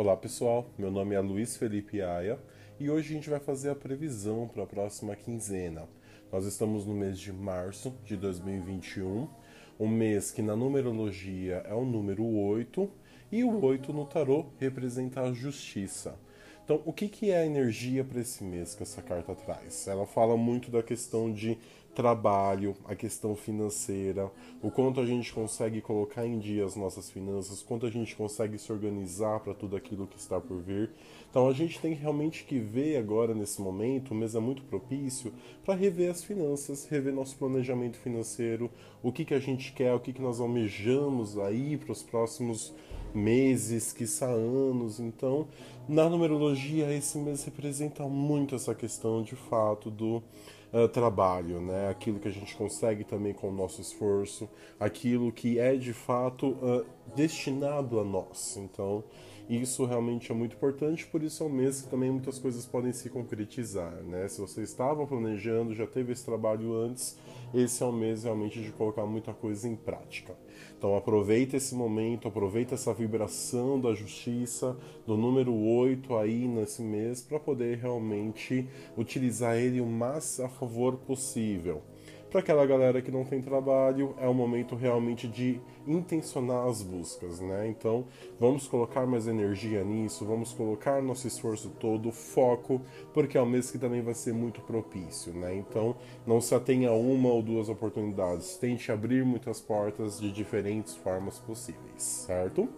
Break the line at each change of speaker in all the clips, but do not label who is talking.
Olá pessoal, meu nome é Luiz Felipe Aia e hoje a gente vai fazer a previsão para a próxima quinzena. Nós estamos no mês de março de 2021, um mês que na numerologia é o número 8 e o 8 no tarô representa a justiça. Então, o que, que é a energia para esse mês que essa carta traz? Ela fala muito da questão de trabalho, a questão financeira, o quanto a gente consegue colocar em dia as nossas finanças, quanto a gente consegue se organizar para tudo aquilo que está por vir. Então a gente tem realmente que ver agora nesse momento, o mês é muito propício para rever as finanças, rever nosso planejamento financeiro, o que que a gente quer, o que que nós almejamos aí para os próximos meses, quiçá anos. Então, na numerologia, esse mês representa muito essa questão de fato do uh, trabalho, né? aquilo que a gente consegue também com o nosso esforço, aquilo que é de fato uh, destinado a nós. Então, isso realmente é muito importante, por isso é um mês que também muitas coisas podem se concretizar, né? Se você estava planejando, já teve esse trabalho antes, esse é um mês realmente de colocar muita coisa em prática. Então aproveita esse momento, aproveita essa vibração da justiça, do número 8 aí nesse mês, para poder realmente utilizar ele o mais a favor possível. Para aquela galera que não tem trabalho, é o momento realmente de intencionar as buscas, né? Então, vamos colocar mais energia nisso, vamos colocar nosso esforço todo, foco, porque é um mês que também vai ser muito propício, né? Então, não se atenha a uma ou duas oportunidades, tente abrir muitas portas de diferentes formas possíveis, certo?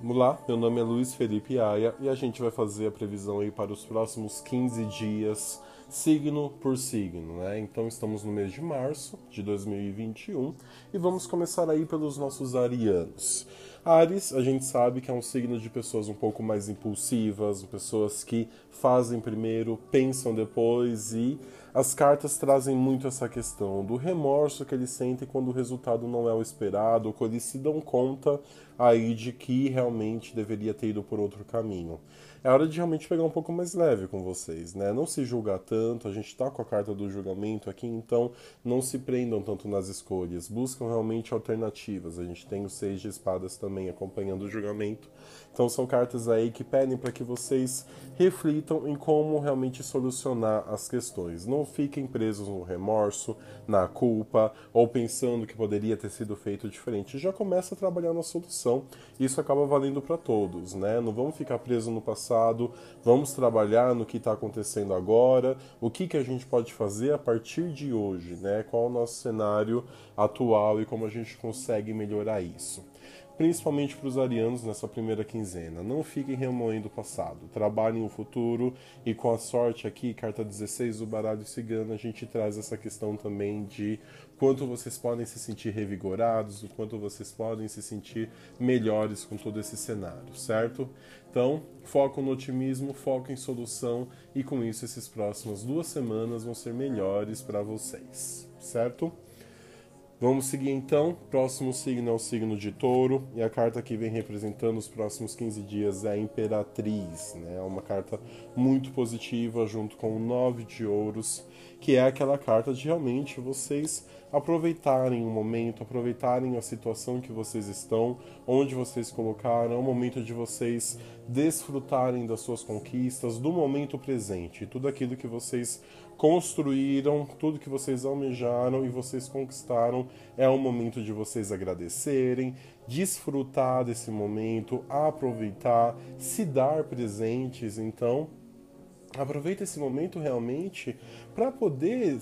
Vamos lá, meu nome é Luiz Felipe Aia e a gente vai fazer a previsão aí para os próximos 15 dias signo por signo, né? Então estamos no mês de março de 2021 e vamos começar aí pelos nossos arianos. Ares, a gente sabe que é um signo de pessoas um pouco mais impulsivas, pessoas que fazem primeiro, pensam depois e as cartas trazem muito essa questão do remorso que eles sentem quando o resultado não é o esperado, ou quando eles se dão conta aí de que realmente deveria ter ido por outro caminho é hora de realmente pegar um pouco mais leve com vocês, né? Não se julgar tanto, a gente está com a carta do julgamento aqui, então não se prendam tanto nas escolhas, buscam realmente alternativas. A gente tem o Seis de Espadas também acompanhando o julgamento. Então são cartas aí que pedem para que vocês reflitam em como realmente solucionar as questões. Não fiquem presos no remorso, na culpa ou pensando que poderia ter sido feito diferente. Já começa a trabalhar na solução. Isso acaba valendo para todos, né? Não vamos ficar presos no passado passado, vamos trabalhar no que está acontecendo agora, o que, que a gente pode fazer a partir de hoje, né? Qual é o nosso cenário atual e como a gente consegue melhorar isso principalmente para os arianos nessa primeira quinzena. Não fiquem remoendo o passado, trabalhem o futuro e com a sorte aqui, carta 16 do baralho cigano, a gente traz essa questão também de quanto vocês podem se sentir revigorados, o quanto vocês podem se sentir melhores com todo esse cenário, certo? Então, foco no otimismo, foco em solução e com isso essas próximas duas semanas vão ser melhores para vocês, certo? Vamos seguir então. Próximo signo é o signo de Touro e a carta que vem representando os próximos 15 dias é a Imperatriz, né? É uma carta muito positiva junto com o Nove de Ouros, que é aquela carta de realmente vocês aproveitarem o momento, aproveitarem a situação que vocês estão, onde vocês colocaram, é o momento de vocês desfrutarem das suas conquistas, do momento presente, tudo aquilo que vocês construíram, tudo que vocês almejaram e vocês conquistaram, é o momento de vocês agradecerem, desfrutar desse momento, aproveitar, se dar presentes, então aproveita esse momento realmente para poder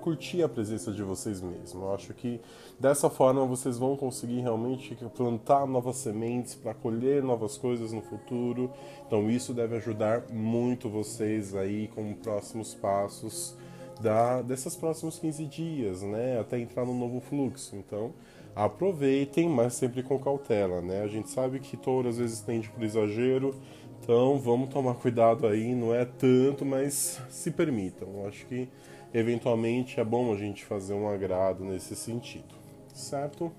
curtir a presença de vocês mesmos. Eu acho que dessa forma vocês vão conseguir realmente plantar novas sementes para colher novas coisas no futuro. Então isso deve ajudar muito vocês aí com próximos passos da, desses próximos 15 dias, né? Até entrar no novo fluxo. Então aproveitem, mas sempre com cautela, né? A gente sabe que touro às vezes tende por exagero então vamos tomar cuidado aí, não é tanto, mas se permitam. Acho que eventualmente é bom a gente fazer um agrado nesse sentido, certo?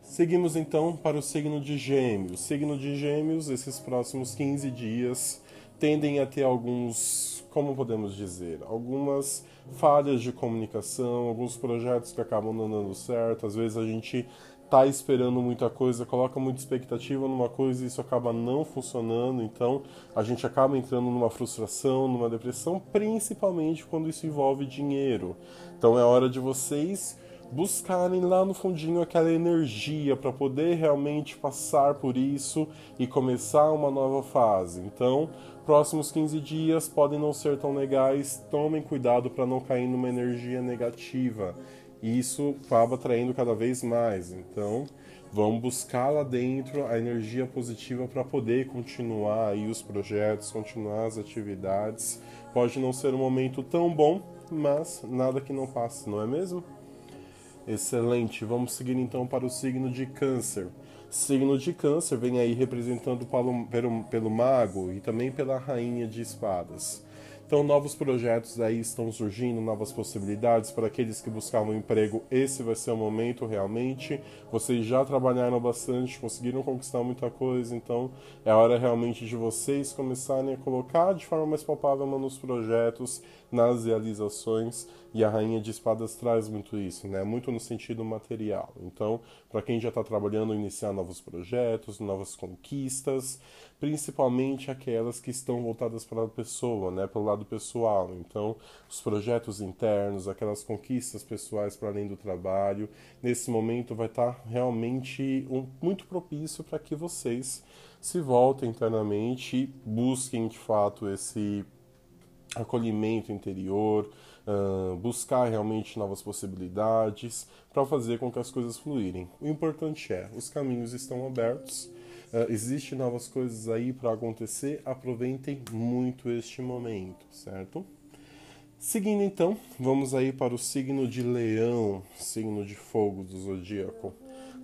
Seguimos então para o signo de Gêmeos. Signo de Gêmeos, esses próximos 15 dias tendem a ter alguns, como podemos dizer, algumas falhas de comunicação, alguns projetos que acabam não dando certo. Às vezes a gente tá esperando muita coisa, coloca muita expectativa numa coisa e isso acaba não funcionando, então a gente acaba entrando numa frustração, numa depressão, principalmente quando isso envolve dinheiro. Então é hora de vocês buscarem lá no fundinho aquela energia para poder realmente passar por isso e começar uma nova fase. Então, próximos 15 dias podem não ser tão legais, tomem cuidado para não cair numa energia negativa e isso acaba atraindo cada vez mais. Então, vamos buscar lá dentro a energia positiva para poder continuar aí os projetos, continuar as atividades. Pode não ser um momento tão bom, mas nada que não passe, não é mesmo? Excelente. Vamos seguir então para o signo de Câncer. Signo de Câncer vem aí representado pelo, pelo, pelo mago e também pela rainha de espadas. Então, novos projetos aí estão surgindo, novas possibilidades para aqueles que buscavam emprego. Esse vai ser o momento realmente. Vocês já trabalharam bastante, conseguiram conquistar muita coisa, então é hora realmente de vocês começarem a colocar de forma mais palpável nos projetos, nas realizações e a Rainha de Espadas traz muito isso, né? Muito no sentido material. Então, para quem já está trabalhando, iniciar novos projetos, novas conquistas, principalmente aquelas que estão voltadas para a pessoa, né? Pelo lado pessoal. Então, os projetos internos, aquelas conquistas pessoais para além do trabalho, nesse momento vai estar tá realmente um, muito propício para que vocês se voltem internamente e busquem de fato esse acolhimento interior, uh, buscar realmente novas possibilidades para fazer com que as coisas fluírem. O importante é, os caminhos estão abertos, uh, existem novas coisas aí para acontecer, aproveitem muito este momento, certo? Seguindo então, vamos aí para o signo de Leão, signo de fogo do zodíaco.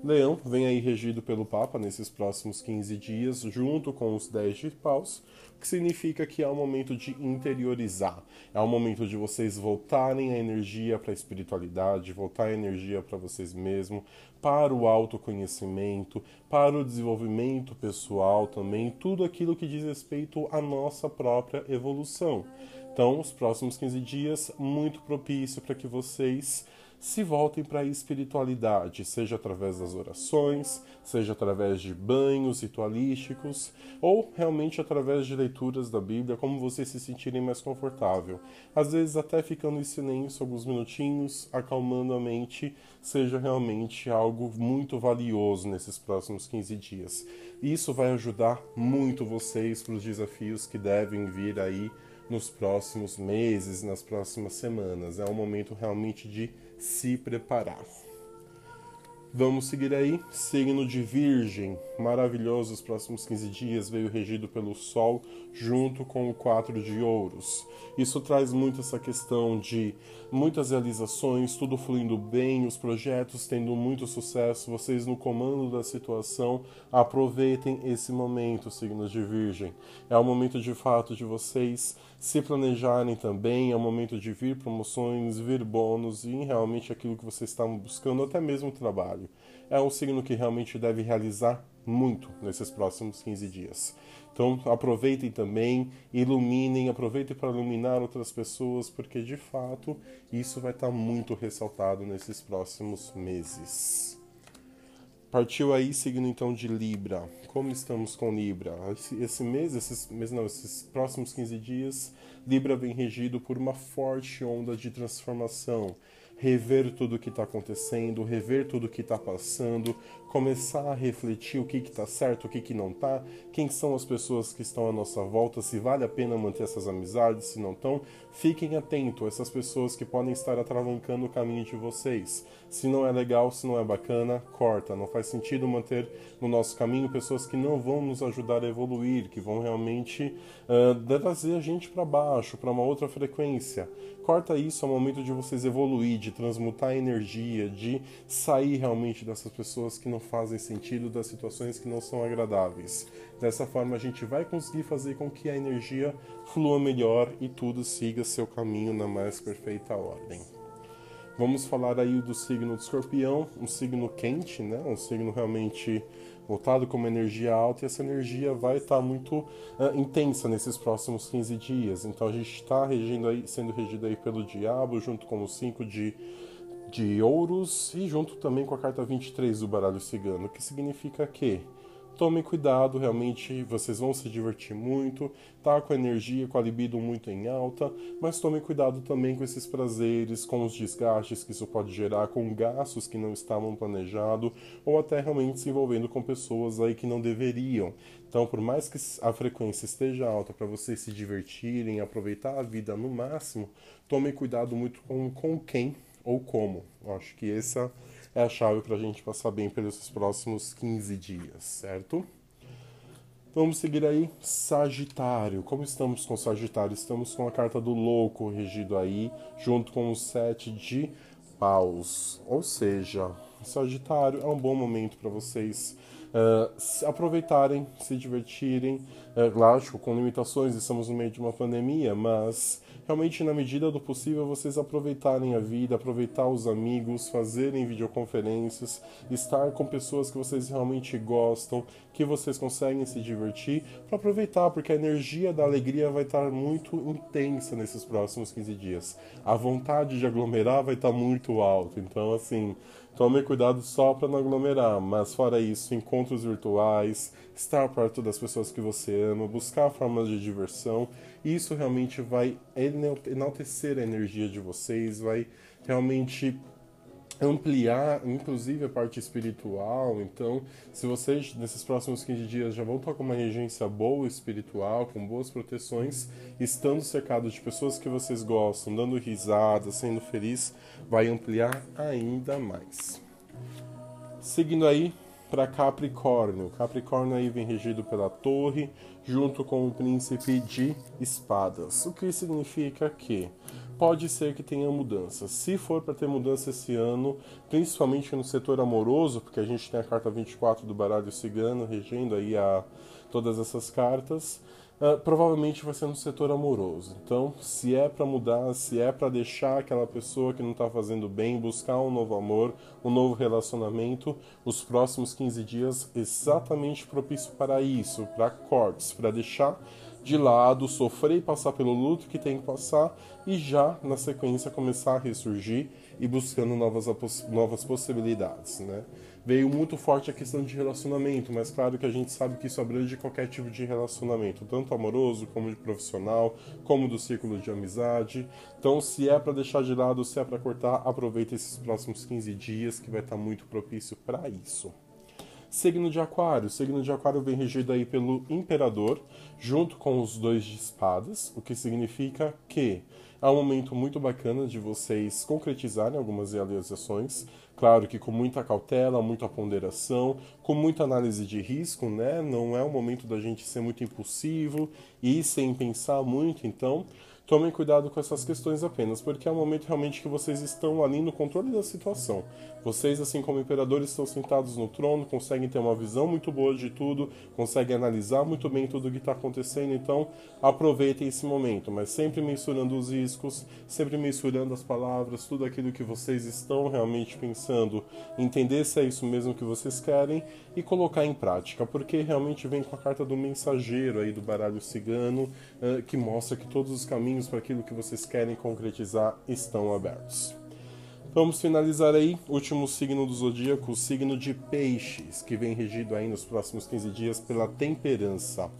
Leão vem aí regido pelo Papa nesses próximos 15 dias, junto com os 10 de paus, que significa que é o momento de interiorizar, é o momento de vocês voltarem a energia para a espiritualidade, voltar a energia para vocês mesmos, para o autoconhecimento, para o desenvolvimento pessoal também, tudo aquilo que diz respeito à nossa própria evolução. Então, os próximos 15 dias, muito propício para que vocês se voltem para a espiritualidade, seja através das orações, seja através de banhos ritualísticos ou realmente através de leituras da Bíblia, como vocês se sentirem mais confortável. Às vezes até ficando em silêncio alguns minutinhos, acalmando a mente, seja realmente algo muito valioso nesses próximos 15 dias. Isso vai ajudar muito vocês para os desafios que devem vir aí nos próximos meses, nas próximas semanas. É um momento realmente de se preparar. Vamos seguir aí, signo de Virgem, maravilhoso os próximos 15 dias, veio regido pelo Sol junto com o quatro de ouros. Isso traz muito essa questão de muitas realizações, tudo fluindo bem, os projetos tendo muito sucesso, vocês no comando da situação, aproveitem esse momento, signos de Virgem. É o momento de fato de vocês se planejarem também, é o momento de vir promoções, vir bônus e realmente aquilo que vocês estavam buscando, até mesmo trabalho. É um signo que realmente deve realizar muito nesses próximos 15 dias. Então aproveitem também, iluminem, aproveitem para iluminar outras pessoas, porque de fato isso vai estar muito ressaltado nesses próximos meses. Partiu aí seguindo então de Libra. Como estamos com Libra? Esse mês, esses mês não, esses próximos 15 dias, Libra vem regido por uma forte onda de transformação. Rever tudo o que está acontecendo, rever tudo o que está passando, começar a refletir o que está certo, o que, que não está, quem são as pessoas que estão à nossa volta, se vale a pena manter essas amizades, se não estão. Fiquem atentos a essas pessoas que podem estar atravancando o caminho de vocês. Se não é legal, se não é bacana, corta. Não faz sentido manter no nosso caminho pessoas que não vão nos ajudar a evoluir, que vão realmente uh, trazer a gente para baixo, para uma outra frequência. Corta isso, é o momento de vocês evoluir, de transmutar energia, de sair realmente dessas pessoas que não fazem sentido, das situações que não são agradáveis. Dessa forma, a gente vai conseguir fazer com que a energia flua melhor e tudo siga seu caminho na mais perfeita ordem. Vamos falar aí do signo de escorpião, um signo quente, né? um signo realmente voltado com uma energia alta e essa energia vai estar tá muito uh, intensa nesses próximos 15 dias. Então a gente está sendo regido aí pelo diabo junto com os cinco de de ouros e junto também com a carta 23 do baralho cigano, que significa que tomem cuidado, realmente vocês vão se divertir muito, tá com a energia, com a libido muito em alta, mas tomem cuidado também com esses prazeres, com os desgastes que isso pode gerar, com gastos que não estavam planejados, ou até realmente se envolvendo com pessoas aí que não deveriam. Então, por mais que a frequência esteja alta para vocês se divertirem, aproveitar a vida no máximo, tomem cuidado muito com, com quem ou como. Eu acho que essa é a chave para a gente passar bem pelos próximos 15 dias, certo? Vamos seguir aí, Sagitário. Como estamos com Sagitário? Estamos com a carta do louco regido aí, junto com o sete de paus. Ou seja, Sagitário é um bom momento para vocês se aproveitarem, se divertirem. Uh, lógico, com limitações, estamos no meio de uma pandemia, mas realmente, na medida do possível, vocês aproveitarem a vida, aproveitar os amigos, fazerem videoconferências, estar com pessoas que vocês realmente gostam, que vocês conseguem se divertir, para aproveitar, porque a energia da alegria vai estar muito intensa nesses próximos 15 dias. A vontade de aglomerar vai estar muito alta. Então, assim, tome cuidado só para não aglomerar, mas fora isso, encontros virtuais, estar perto das pessoas que você ama, buscar formas de diversão isso realmente vai enaltecer a energia de vocês, vai realmente ampliar, inclusive, a parte espiritual. Então, se vocês nesses próximos 15 dias já vão estar com uma regência boa espiritual, com boas proteções, estando cercados de pessoas que vocês gostam, dando risada, sendo feliz, vai ampliar ainda mais. Seguindo aí para Capricórnio. Capricórnio aí vem regido pela Torre, junto com o príncipe de espadas. O que significa que pode ser que tenha mudança. Se for para ter mudança esse ano, principalmente no setor amoroso, porque a gente tem a carta 24 do baralho cigano regendo aí a todas essas cartas, Uh, provavelmente vai ser no setor amoroso. Então, se é para mudar, se é para deixar aquela pessoa que não está fazendo bem, buscar um novo amor, um novo relacionamento, os próximos 15 dias exatamente propício para isso, para cortes, para deixar de lado, sofrer e passar pelo luto que tem que passar e já na sequência começar a ressurgir e buscando novas, novas possibilidades, né? veio muito forte a questão de relacionamento, mas claro que a gente sabe que isso abrange qualquer tipo de relacionamento, tanto amoroso como de profissional, como do círculo de amizade. Então, se é para deixar de lado, se é para cortar, aproveita esses próximos 15 dias que vai estar tá muito propício para isso. Signo de Aquário. Signo de Aquário vem regido aí pelo Imperador, junto com os dois de espadas, o que significa que é um momento muito bacana de vocês concretizarem algumas realizações, Claro que com muita cautela, muita ponderação, com muita análise de risco, né? Não é o momento da gente ser muito impulsivo e sem pensar muito, então Tomem cuidado com essas questões apenas, porque é o momento realmente que vocês estão ali no controle da situação. Vocês, assim como imperadores, estão sentados no trono, conseguem ter uma visão muito boa de tudo, conseguem analisar muito bem tudo o que está acontecendo, então aproveitem esse momento, mas sempre mensurando os riscos, sempre mensurando as palavras, tudo aquilo que vocês estão realmente pensando, entender se é isso mesmo que vocês querem e colocar em prática, porque realmente vem com a carta do mensageiro aí do baralho cigano, que mostra que todos os caminhos caminhos para aquilo que vocês querem concretizar estão abertos. Vamos finalizar aí, último signo do zodíaco, o signo de Peixes, que vem regido aí nos próximos 15 dias pela temperança.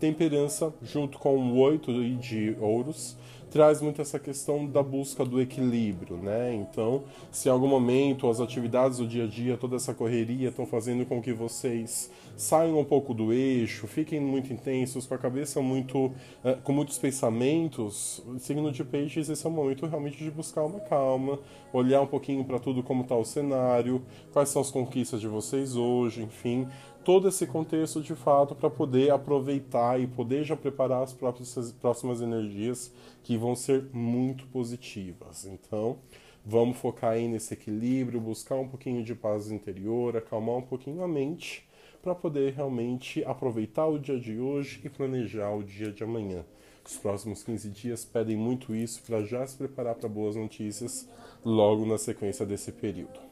Temperança, junto com o oito de ouros, traz muito essa questão da busca do equilíbrio, né? Então, se em algum momento as atividades do dia a dia, toda essa correria estão fazendo com que vocês saiam um pouco do eixo, fiquem muito intensos, com a cabeça muito uh, com muitos pensamentos, signo de peixes, esse é o momento realmente de buscar uma calma, olhar um pouquinho para tudo como está o cenário, quais são as conquistas de vocês hoje, enfim, todo esse contexto de fato para poder aproveitar e poder já preparar as próprias, próximas energias que vão ser muito positivas. Então, vamos focar aí nesse equilíbrio, buscar um pouquinho de paz interior, acalmar um pouquinho a mente para poder realmente aproveitar o dia de hoje e planejar o dia de amanhã. Os próximos 15 dias pedem muito isso para já se preparar para boas notícias logo na sequência desse período.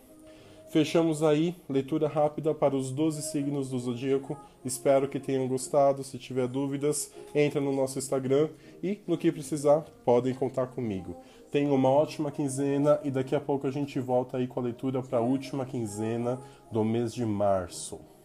Fechamos aí, leitura rápida para os 12 signos do zodíaco. Espero que tenham gostado. Se tiver dúvidas, entra no nosso Instagram e no que precisar, podem contar comigo. Tenha uma ótima quinzena e daqui a pouco a gente volta aí com a leitura para a última quinzena do mês de março.